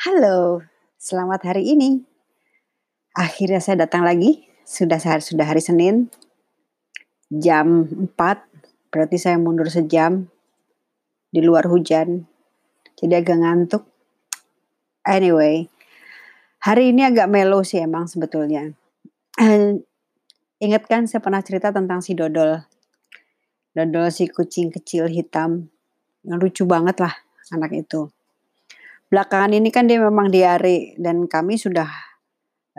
Halo, selamat hari ini. Akhirnya saya datang lagi, sudah sehari sudah hari Senin. Jam 4, berarti saya mundur sejam. Di luar hujan, jadi agak ngantuk. Anyway, hari ini agak melo sih emang sebetulnya. Ingat kan saya pernah cerita tentang si Dodol. Dodol si kucing kecil hitam, yang lucu banget lah anak itu. Belakangan ini kan dia memang diare dan kami sudah,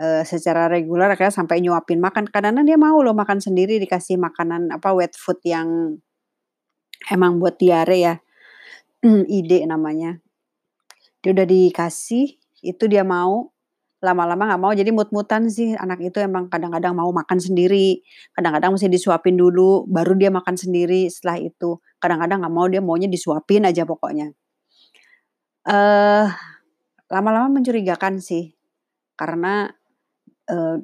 eee, secara reguler akhirnya sampai nyuapin makan. Kadang-kadang dia mau loh makan sendiri dikasih makanan apa, wet food yang emang buat diare ya, Ide namanya. Dia udah dikasih, itu dia mau, lama-lama nggak mau jadi mut-mutan sih anak itu emang kadang-kadang mau makan sendiri, kadang-kadang mesti disuapin dulu, baru dia makan sendiri setelah itu. Kadang-kadang nggak mau, dia maunya disuapin aja pokoknya. Eh, lama-lama mencurigakan sih, karena, eee,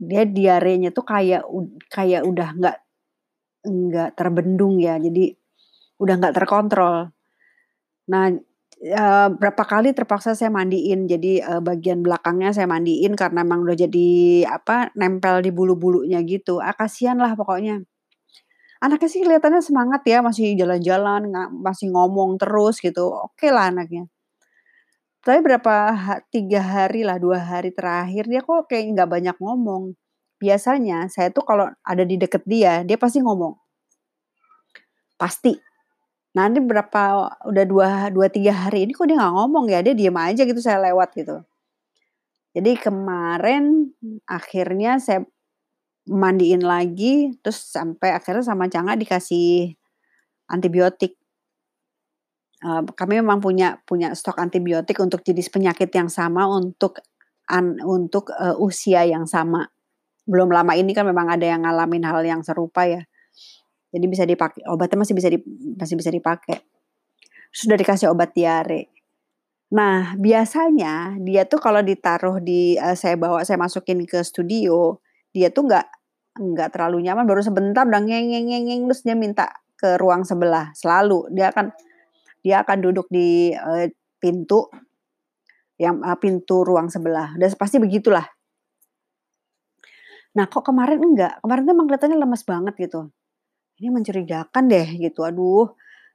dia diarenya tuh kayak kayak udah nggak nggak terbendung ya, jadi udah nggak terkontrol. Nah, eee, berapa kali terpaksa saya mandiin, jadi, eee, bagian belakangnya saya mandiin karena emang udah jadi apa, nempel di bulu-bulunya gitu. Ah, kasihan lah pokoknya. Anaknya sih kelihatannya semangat ya, masih jalan-jalan, masih ngomong terus gitu, okelah anaknya. Tapi berapa 3 hari lah, 2 hari terakhir dia kok kayak nggak banyak ngomong. Biasanya saya tuh kalau ada di deket dia, dia pasti ngomong. Pasti. Nah ini berapa udah 2 2, 3 hari ini kok dia nggak ngomong ya, dia diem aja gitu saya lewat gitu. Jadi kemarin akhirnya saya mandiin lagi, terus sampai akhirnya sama Cangga dikasih antibiotik. Kami memang punya punya stok antibiotik untuk jenis penyakit yang sama untuk an untuk, eee, usia yang sama. Belum lama ini kan memang ada yang ngalamin hal yang serupa ya. Jadi bisa dipakai obatnya masih bisa dip masih bisa dipakai. Sudah dikasih obat diare. Nah, biasanya dia tuh kalau ditaruh di eee, saya bawa saya masukin ke studio, dia tuh nggak nggak terlalu nyaman, baru sebentar udah terus dia minta ke ruang sebelah, selalu. Dia akan dia akan duduk di, eee, pintu yang eee, pintu ruang sebelah, udah pasti begitulah. Nah, kok kemarin enggak, kemarin tuh emang kelihatannya lemes banget gitu. Ini mencurigakan deh gitu, aduh.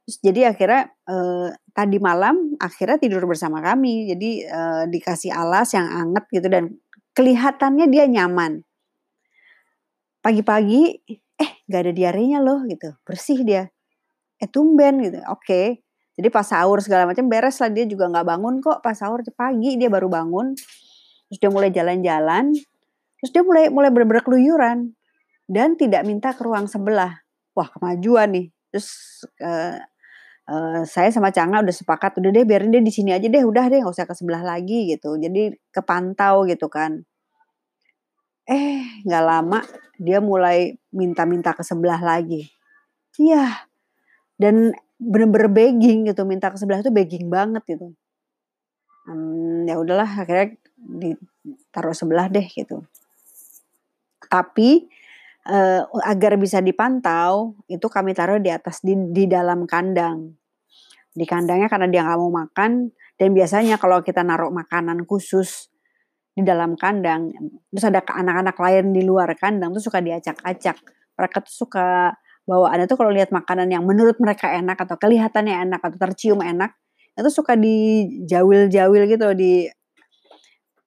Terus jadi akhirnya, eee, tadi malam akhirnya tidur bersama kami. Jadi, eee, dikasih alas yang anget gitu dan kelihatannya dia nyaman. Pagi-pagi, eh nggak ada diarenya loh gitu, bersih dia. Eh tumben gitu, oke. Jadi pas sahur segala macam beres lah, dia juga nggak bangun kok pas sahur, pagi dia baru bangun, terus dia mulai jalan-jalan, terus dia mulai mulai bener-bener keluyuran dan tidak minta ke ruang sebelah. Wah kemajuan nih, terus, eee eee, saya sama Cangga udah sepakat, "Udah deh biarin dia di sini aja deh, udah deh nggak usah ke sebelah lagi," gitu. Jadi kepantau gitu kan. Eh, nggak lama dia mulai minta-minta ke sebelah lagi. Iya, dan bener-bener begging gitu, minta ke sebelah itu begging banget gitu. Mmm, ya udahlah akhirnya ditaruh sebelah deh gitu. Tapi, eee, agar bisa dipantau, itu kami taruh di atas di di dalam kandang. Di kandangnya karena dia nggak mau makan dan biasanya kalau kita naruh makanan khusus di dalam kandang, terus ada anak-anak lain di luar kandang tuh suka diacak-acak. Mereka tuh suka bawaannya tuh kalau lihat makanan yang menurut mereka enak atau kelihatannya enak atau tercium enak, itu suka dijawil-jawil gitu di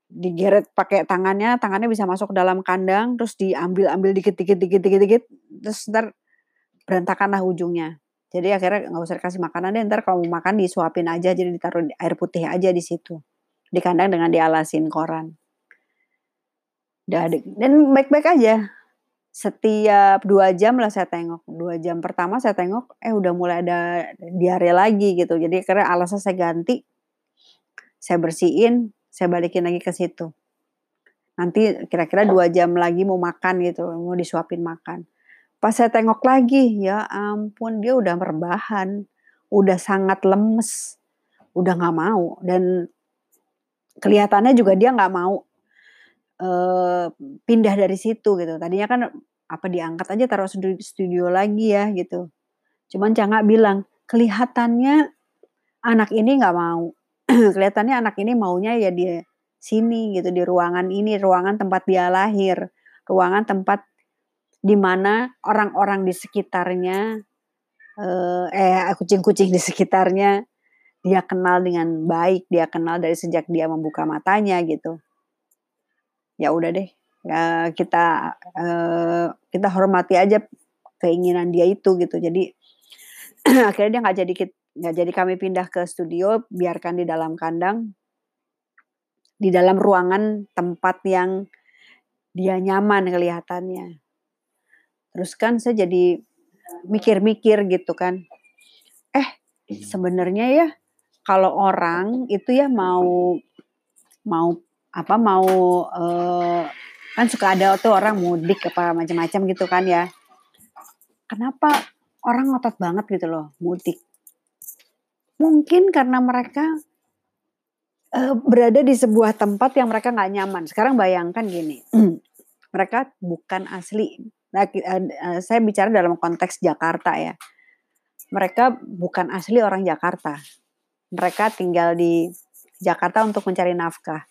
digeret pakai tangannya, tangannya bisa masuk dalam kandang, terus diambil-ambil dikit dikit dikit terus entar berantakan lah ujungnya. Jadi akhirnya nggak usah dikasih makanan deh, entar kalau mau makan disuapin aja, jadi ditaruh air putih aja di situ. Di kandang dengan dialasin koran. Dan baik-baik aja. Setiap 2 jam lah saya tengok, 2 jam pertama saya tengok, eh udah mulai ada diare lagi gitu. Jadi akhirnya alasnya saya ganti, saya bersihin, saya balikin lagi ke situ. Nanti kira-kira 2 jam lagi mau makan gitu, mau disuapin makan. Pas saya tengok lagi, ya ampun dia udah rebahan, udah sangat lemes, udah nggak mau dan kelihatannya juga dia nggak mau, pindah dari situ gitu. Tadinya kan, apa diangkat aja taruh studi studio lagi ya gitu. Cuman Cangga bilang, "Kelihatannya anak ini nggak mau." kelihatannya anak ini maunya ya di sini gitu, di ruangan ini, ruangan tempat dia lahir, ruangan tempat di mana orang-orang di sekitarnya, eh, kucing-kucing di sekitarnya dia kenal dengan baik, dia kenal dari sejak dia membuka matanya gitu. Ya udah deh, ya kita, eee, kita hormati aja keinginan dia itu gitu. Jadi akhirnya dia nggak jadi nggak jadi kami pindah ke studio, biarkan di dalam kandang. Di dalam ruangan tempat yang dia nyaman kelihatannya. Terus kan saya jadi mikir-mikir gitu kan, eh sebenarnya ya kalau orang itu ya mau mau apa, mau, eee, kan suka ada tuh orang mudik apa macam-macam gitu kan ya. Kenapa orang ngotot banget gitu loh mudik? Mungkin karena mereka eee, berada di sebuah tempat yang mereka nggak nyaman. Sekarang bayangkan gini, mereka bukan asli nah eee, saya bicara dalam konteks Jakarta ya. Mereka bukan asli orang Jakarta. Mereka tinggal di Jakarta untuk mencari nafkah.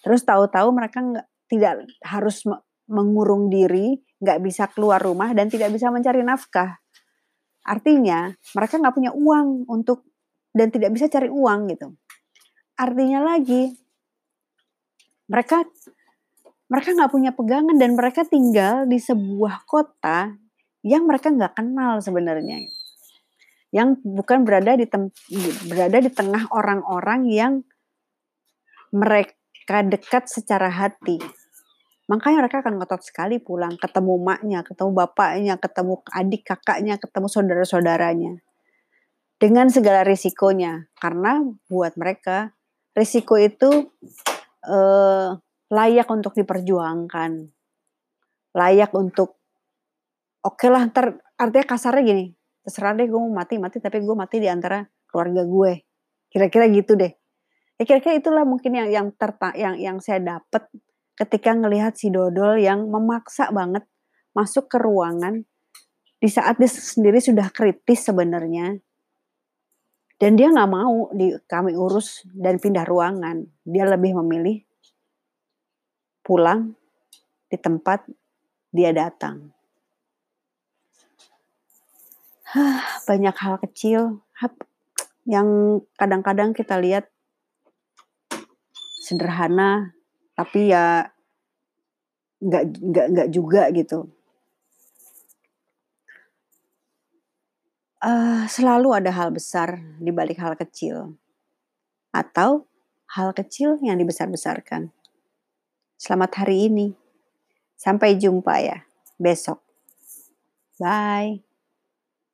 Terus tahu-tahu mereka nggak tidak harus me mengurung diri, nggak bisa keluar rumah dan tidak bisa mencari nafkah. Artinya mereka nggak punya uang untuk dan tidak bisa cari uang gitu. Artinya lagi mereka mereka nggak punya pegangan dan mereka tinggal di sebuah kota yang mereka nggak kenal sebenarnya. Yang bukan berada di tem berada di tengah orang-orang yang mereka dekat secara hati. Makanya mereka akan ngotot sekali pulang, ketemu maknya, ketemu bapaknya, ketemu adik kakaknya, ketemu saudara-saudaranya. Dengan segala risikonya, karena buat mereka risiko itu, eee, layak untuk diperjuangkan. Layak untuk, okelah entar artinya kasarnya gini, terserah deh gue mau mati, mati tapi gue mati di antara keluarga gue. Kira-kira gitu deh. Ya kira-kira itulah mungkin yang yang terta yang yang saya dapat ketika ngelihat si dodol yang memaksa banget masuk ke ruangan di saat dia sendiri sudah kritis sebenarnya. Dan dia nggak mau di kami urus dan pindah ruangan. Dia lebih memilih pulang di tempat dia datang. Banyak hal kecil yang kadang-kadang kita lihat sederhana, tapi ya nggak nggak nggak juga gitu. Eee, selalu ada hal besar di balik hal kecil. Atau hal kecil yang dibesar-besarkan. Selamat hari ini. Sampai jumpa ya besok. Bye.